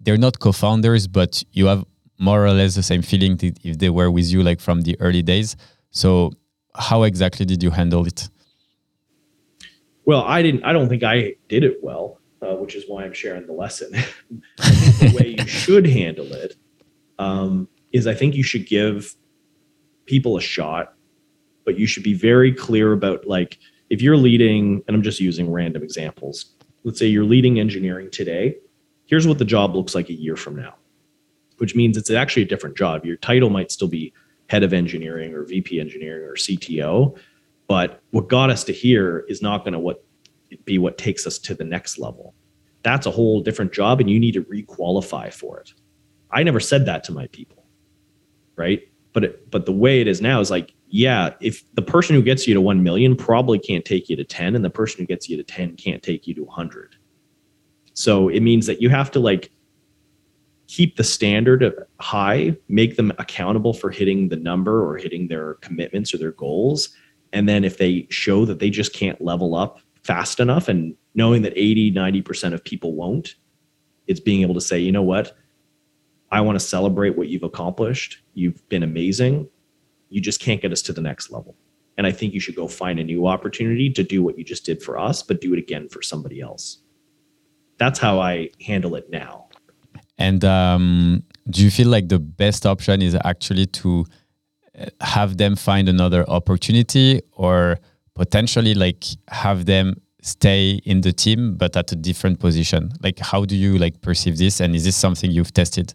S2: they're not co-founders but you have more or less the same feeling if they were with you like from the early days. So how exactly did you handle it?
S1: Well, I didn't. I don't think I did it well, uh, which is why I'm sharing the lesson. the way you should handle it um, is, I think you should give people a shot, but you should be very clear about like if you're leading, and I'm just using random examples. Let's say you're leading engineering today. Here's what the job looks like a year from now, which means it's actually a different job. Your title might still be head of engineering or VP engineering or CTO, but what got us to here is not going to what be what takes us to the next level. That's a whole different job, and you need to requalify for it. I never said that to my people, right? But it, but the way it is now is like, yeah, if the person who gets you to one million probably can't take you to ten, and the person who gets you to ten can't take you to hundred. So it means that you have to like keep the standard high, make them accountable for hitting the number or hitting their commitments or their goals, and then if they show that they just can't level up fast enough and knowing that 80, 90% of people won't, it's being able to say, you know what? I want to celebrate what you've accomplished. You've been amazing. You just can't get us to the next level. And I think you should go find a new opportunity to do what you just did for us, but do it again for somebody else. That's how I handle it now.
S2: And um, do you feel like the best option is actually to have them find another opportunity or potentially like have them stay in the team but at a different position? Like how do you like perceive this? And is this something you've tested?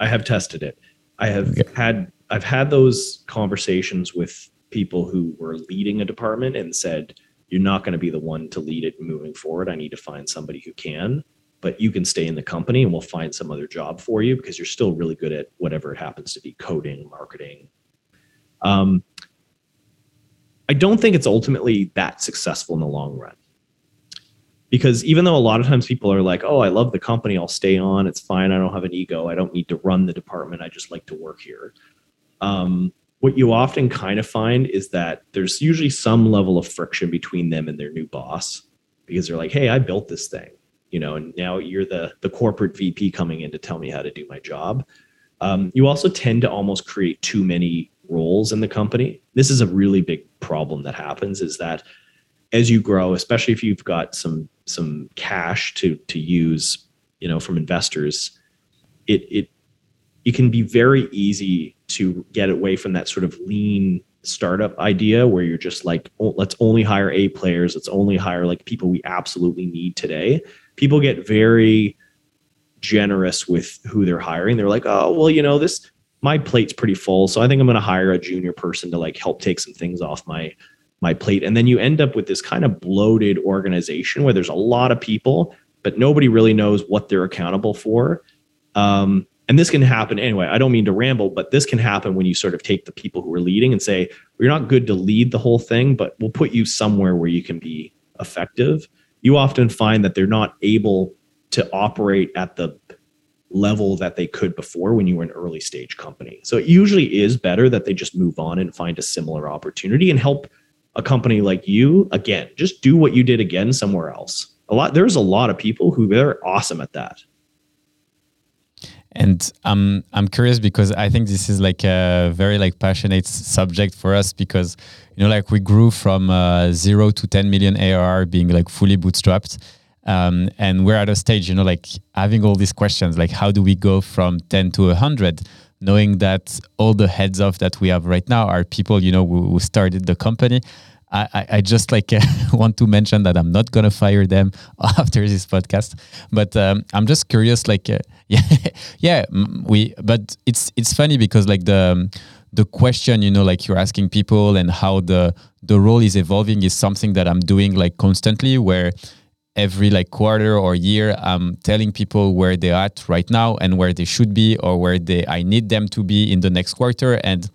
S1: I have tested it. I have okay. had i've had those conversations with people who were leading a department and said you're not going to be the one to lead it moving forward. I need to find somebody who can but you can stay in the company and we'll find some other job for you because you're still really good at whatever it happens to be coding marketing um, I don't think it's ultimately that successful in the long run. Because even though a lot of times people are like, oh, I love the company, I'll stay on, it's fine, I don't have an ego, I don't need to run the department, I just like to work here. Um, what you often kind of find is that there's usually some level of friction between them and their new boss because they're like, hey, I built this thing, you know, and now you're the the corporate VP coming in to tell me how to do my job. Um, you also tend to almost create too many roles in the company. This is a really big problem that happens is that as you grow, especially if you've got some some cash to to use, you know, from investors, it it it can be very easy to get away from that sort of lean startup idea where you're just like oh, let's only hire a players let's only hire like people we absolutely need today people get very generous with who they're hiring they're like oh well you know this my plate's pretty full. So I think I'm going to hire a junior person to like help take some things off my my plate. And then you end up with this kind of bloated organization where there's a lot of people, but nobody really knows what they're accountable for. Um, and this can happen anyway. I don't mean to ramble, but this can happen when you sort of take the people who are leading and say, well, "You're not good to lead the whole thing, but we'll put you somewhere where you can be effective." You often find that they're not able to operate at the level that they could before when you were an early stage company. So it usually is better that they just move on and find a similar opportunity and help a company like you again, just do what you did again somewhere else. A lot there's a lot of people who they're awesome at that.
S2: And I'm I'm curious because I think this is like a very like passionate subject for us because you know like we grew from uh, zero to 10 million ARR being like fully bootstrapped um, and we're at a stage, you know, like having all these questions, like how do we go from 10 to 100, knowing that all the heads of that we have right now are people, you know, who, who started the company. I, I just like want to mention that I'm not gonna fire them after this podcast, but um, I'm just curious. Like, uh, yeah, yeah, we. But it's it's funny because like the um, the question, you know, like you're asking people and how the the role is evolving is something that I'm doing like constantly. Where every like quarter or year i'm telling people where they're at right now and where they should be or where they i need them to be in the next quarter and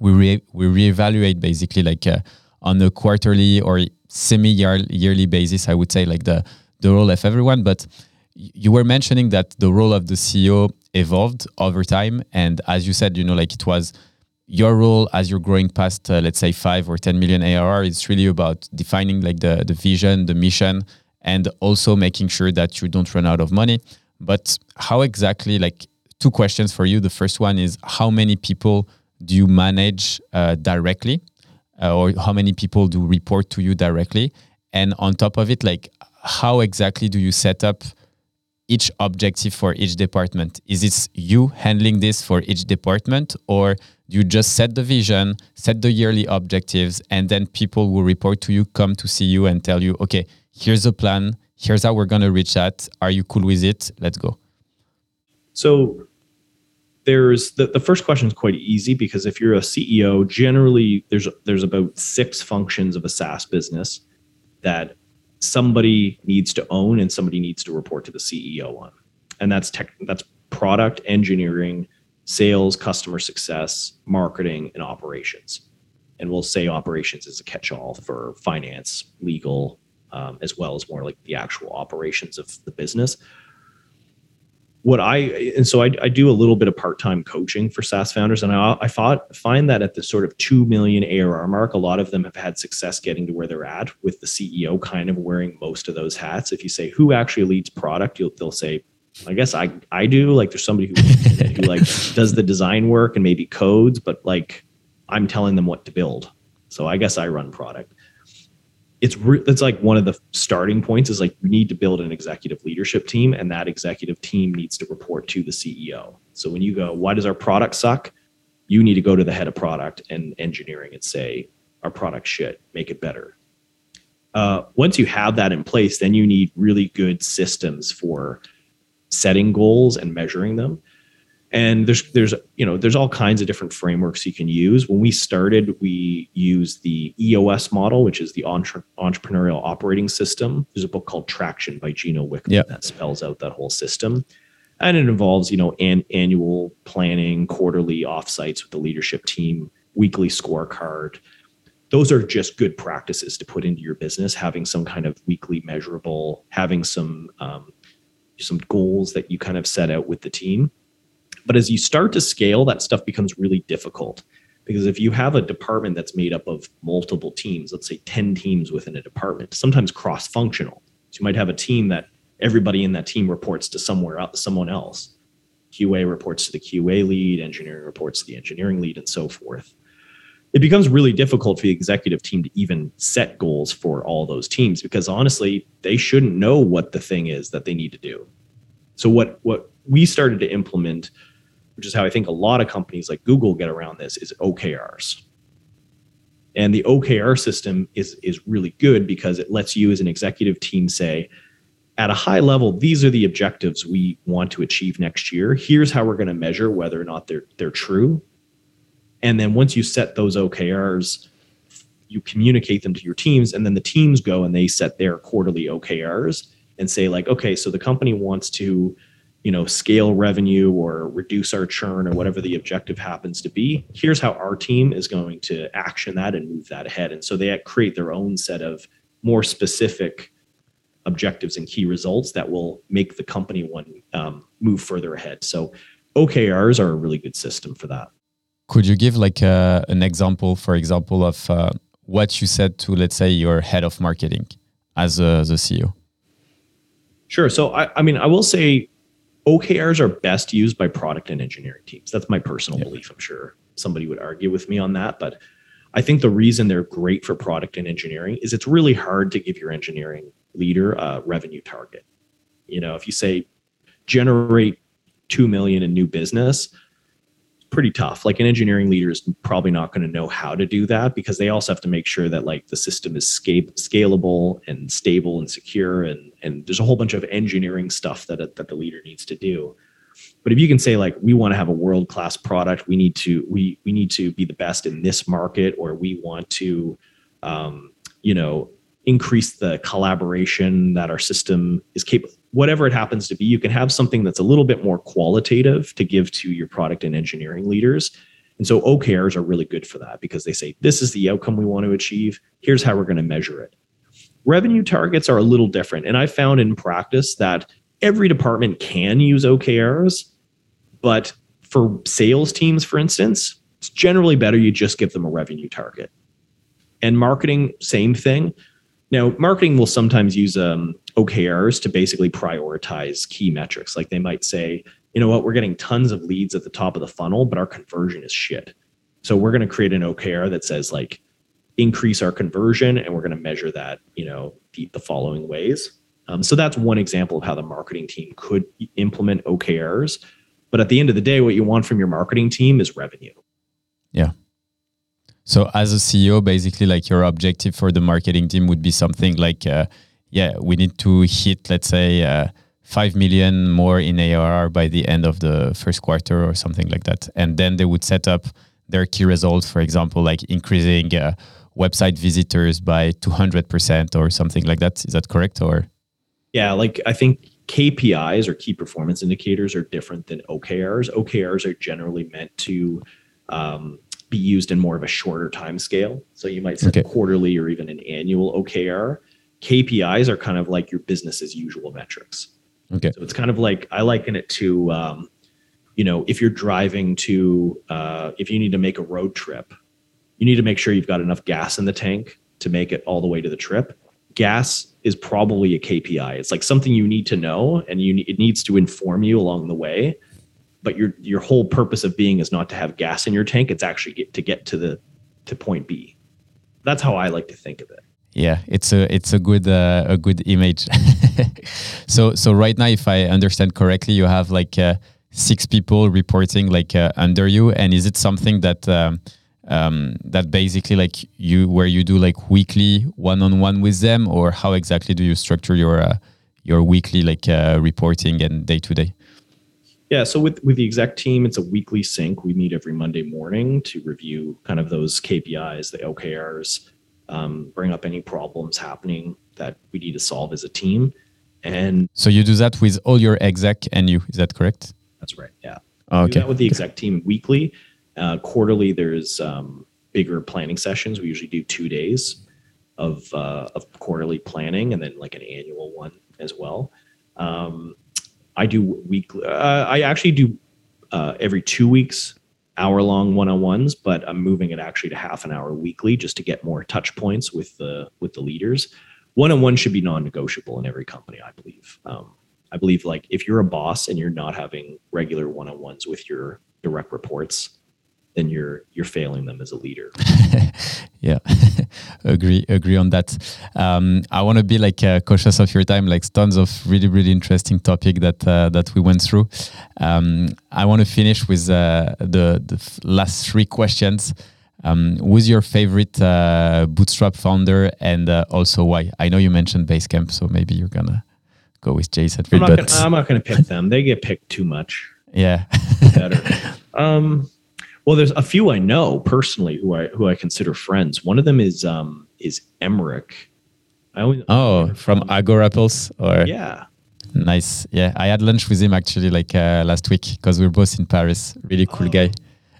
S2: we re- we reevaluate basically like uh, on a quarterly or semi yearly basis i would say like the the role of everyone but you were mentioning that the role of the ceo evolved over time and as you said you know like it was your role as you're growing past uh, let's say 5 or 10 million ARR it's really about defining like the the vision the mission and also making sure that you don't run out of money. But how exactly, like two questions for you. The first one is how many people do you manage uh, directly, uh, or how many people do report to you directly? And on top of it, like how exactly do you set up each objective for each department? Is it you handling this for each department, or you just set the vision, set the yearly objectives, and then people will report to you, come to see you, and tell you, okay, here's a plan, here's how we're going to reach that. Are you cool with it? Let's go.
S1: So there's the, the first question is quite easy because if you're a CEO, generally there's there's about six functions of a SaaS business that somebody needs to own and somebody needs to report to the CEO on. And that's tech that's product engineering, sales, customer success, marketing, and operations. And we'll say operations is a catch-all for finance, legal, um, as well as more like the actual operations of the business what I and so I, I, do a little bit of part-time coaching for SaaS founders, and I, I thought, find that at the sort of two million ARR mark, a lot of them have had success getting to where they're at, with the CEO kind of wearing most of those hats. If you say who actually leads product, you'll, they'll say, I guess I I do. Like there's somebody who, who like does the design work and maybe codes, but like I'm telling them what to build. So I guess I run product it's re- it's like one of the starting points is like you need to build an executive leadership team and that executive team needs to report to the CEO. So when you go, why does our product suck? You need to go to the head of product and engineering and say, our product shit, make it better. Uh, once you have that in place, then you need really good systems for setting goals and measuring them and there's there's you know there's all kinds of different frameworks you can use. When we started we used the eos model which is the entre- entrepreneurial operating system. There's a book called traction by gino wickman yep. that spells out that whole system. And it involves you know an annual planning quarterly offsites with the leadership team weekly scorecard. Those are just good practices to put into your business having some kind of weekly measurable having some um, some goals that you kind of set out with the team but as you start to scale, that stuff becomes really difficult because if you have a department that's made up of multiple teams, let's say 10 teams within a department, sometimes cross functional. So you might have a team that everybody in that team reports to somewhere else, someone else. QA reports to the QA lead, engineering reports to the engineering lead, and so forth. It becomes really difficult for the executive team to even set goals for all those teams because honestly, they shouldn't know what the thing is that they need to do. So what what we started to implement which is how I think a lot of companies like Google get around this, is OKRs. And the OKR system is, is really good because it lets you as an executive team say, at a high level, these are the objectives we want to achieve next year. Here's how we're going to measure whether or not they're they're true. And then once you set those OKRs, you communicate them to your teams, and then the teams go and they set their quarterly OKRs and say, like, okay, so the company wants to you know scale revenue or reduce our churn or whatever the objective happens to be here's how our team is going to action that and move that ahead. And so they create their own set of more specific objectives and key results that will make the company one um, move further ahead. So okrs are a really good system for that.
S2: Could you give like a, uh, an example for example of uh, what you said to let's say your head of marketing as a, the ceo
S1: sure. So I, I mean i will say OKRs are best used by product and engineering teams. That's my personal yeah. belief. I'm sure somebody would argue with me on that, but I think the reason they're great for product and engineering is it's really hard to give your engineering leader a revenue target. You know, if you say generate 2 million in new business, pretty tough. Like an engineering leader is probably not going to know how to do that because they also have to make sure that like the system is sca- scalable and stable and secure and and there's a whole bunch of engineering stuff that that the leader needs to do. But if you can say like we want to have a world class product, we need to we we need to be the best in this market, or we want to, um, you know, increase the collaboration that our system is capable whatever it happens to be, you can have something that's a little bit more qualitative to give to your product and engineering leaders. And so OKRs are really good for that because they say, this is the outcome we want to achieve. Here's how we're going to measure it. Revenue targets are a little different. And I found in practice that every department can use OKRs, but for sales teams, for instance, it's generally better you just give them a revenue target. And marketing, same thing. Now, marketing will sometimes use um, OKRs to basically prioritize key metrics. Like they might say, you know what, we're getting tons of leads at the top of the funnel, but our conversion is shit. So we're going to create an OKR that says like increase our conversion, and we're going to measure that, you know, the, the following ways. Um, so that's one example of how the marketing team could implement OKRs. But at the end of the day, what you want from your marketing team is revenue.
S2: Yeah. So as a CEO, basically, like your objective for the marketing team would be something like, uh, yeah, we need to hit, let's say, uh, five million more in ARR by the end of the first quarter or something like that, and then they would set up their key results, for example, like increasing uh, website visitors by 200% or something like that. Is that correct? Or
S1: yeah, like I think KPIs or key performance indicators are different than OKRs. OKRs are generally meant to um, be used in more of a shorter time scale. So you might set okay. quarterly or even an annual OKR. KPIs are kind of like your business as usual metrics.
S2: Okay.
S1: So it's kind of like I liken it to, um, you know, if you're driving to, uh, if you need to make a road trip, you need to make sure you've got enough gas in the tank to make it all the way to the trip. Gas is probably a KPI. It's like something you need to know, and you it needs to inform you along the way. But your your whole purpose of being is not to have gas in your tank. It's actually get, to get to the to point B. That's how I like to think of it.
S2: Yeah, it's a it's a good uh, a good image. so so right now, if I understand correctly, you have like uh, six people reporting like uh, under you, and is it something that um, um, that basically like you where you do like weekly one on one with them, or how exactly do you structure your uh, your weekly like uh, reporting and day to day?
S1: Yeah, so with with the exec team, it's a weekly sync. We meet every Monday morning to review kind of those KPIs, the OKRs, um, bring up any problems happening that we need to solve as a team. And
S2: so you do that with all your exec and you. Is that correct?
S1: That's right. Yeah.
S2: Oh, okay.
S1: with the exec team weekly, uh, quarterly, there's um, bigger planning sessions. We usually do two days of uh, of quarterly planning, and then like an annual one as well. Um, I do weekly. Uh, I actually do uh, every two weeks, hour long one on ones, but I'm moving it actually to half an hour weekly just to get more touch points with the with the leaders. One on one should be non negotiable in every company, I believe. Um, I believe like if you're a boss and you're not having regular one on ones with your direct reports, then you're you're failing them as a leader.
S2: yeah, agree agree on that. Um, I want to be like uh, cautious of your time. Like tons of really really interesting topic that uh, that we went through. Um, I want to finish with uh, the the last three questions. Um, who's your favorite uh, Bootstrap founder, and uh, also why? I know you mentioned Basecamp, so maybe you're gonna go with Jason.
S1: I'm not, gonna, I'm not gonna pick them. They get picked too much.
S2: Yeah.
S1: better. Um, well, there's a few I know personally who I who I consider friends. One of them is um is Emeric.
S2: I always, oh, from Agorapulse or
S1: yeah,
S2: nice. Yeah, I had lunch with him actually like uh, last week because we are both in Paris. Really cool oh. guy.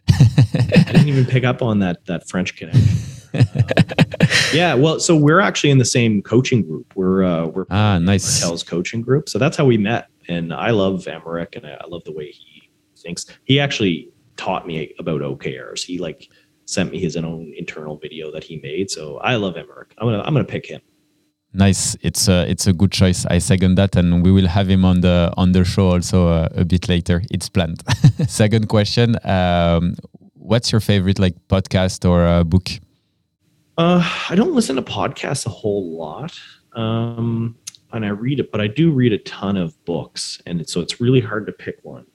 S1: I didn't even pick up on that that French connection. um, yeah, well, so we're actually in the same coaching group. We're uh, we're
S2: ah nice
S1: Martell's coaching group. So that's how we met, and I love Emeric, and I, I love the way he thinks. He actually taught me about OKRs. He like sent me his own internal video that he made. So I love Emeric. I'm gonna I'm gonna pick him.
S2: Nice. It's a it's a good choice. I second that, and we will have him on the on the show also uh, a bit later. It's planned. Second question: um, What's your favorite like podcast or uh, book?
S1: Uh, I don't listen to podcasts a whole lot, um, and I read it, but I do read a ton of books, and so it's really hard to pick one.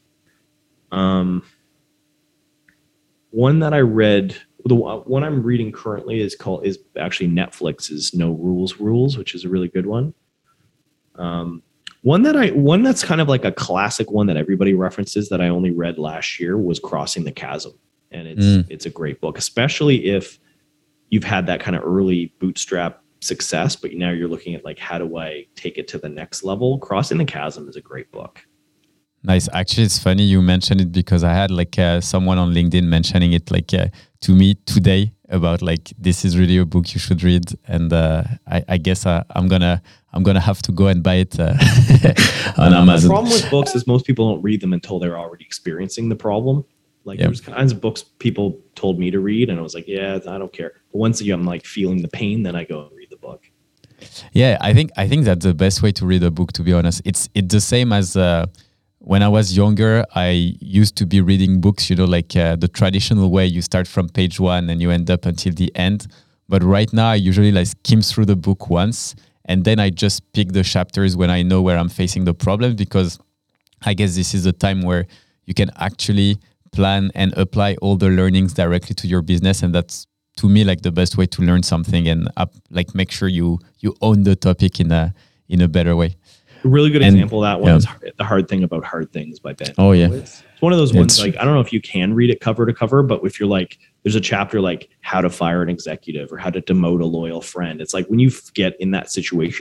S1: Um, one that I read, the one I'm reading currently is called is actually Netflix's No Rules Rules, which is a really good one. Um, one that I one that's kind of like a classic one that everybody references that I only read last year was Crossing the Chasm, and it's mm. it's a great book, especially if you've had that kind of early bootstrap success, but now you're looking at like how do I take it to the next level. Crossing the Chasm is a great book.
S2: Nice. Actually, it's funny you mentioned it because I had like uh, someone on LinkedIn mentioning it like uh, to me today about like this is really a book you should read, and uh, I, I, guess uh, I'm gonna I'm gonna have to go and buy it uh, on Amazon.
S1: The problem with books is most people don't read them until they're already experiencing the problem. Like yep. there's kinds of books people told me to read, and I was like, yeah, I don't care. But once I'm like feeling the pain, then I go and read the book.
S2: Yeah, I think I think that's the best way to read a book. To be honest, it's it's the same as uh, when I was younger, I used to be reading books, you know, like uh, the traditional way you start from page one and you end up until the end. But right now, I usually like skim through the book once and then I just pick the chapters when I know where I'm facing the problem because I guess this is the time where you can actually plan and apply all the learnings directly to your business and that's to me like the best way to learn something and like make sure you you own the topic in a in a better way
S1: A really good
S2: And-
S1: example of that one
S2: yeah.
S1: is the hard thing about hard things by Ben.
S2: Oh, yeah.
S1: It's one of those ones
S2: It's-
S1: like I don't know if you can read it cover to cover, but if you're like, there's a chapter like how to fire an executive or how to demote a loyal friend. It's like when you get in that situation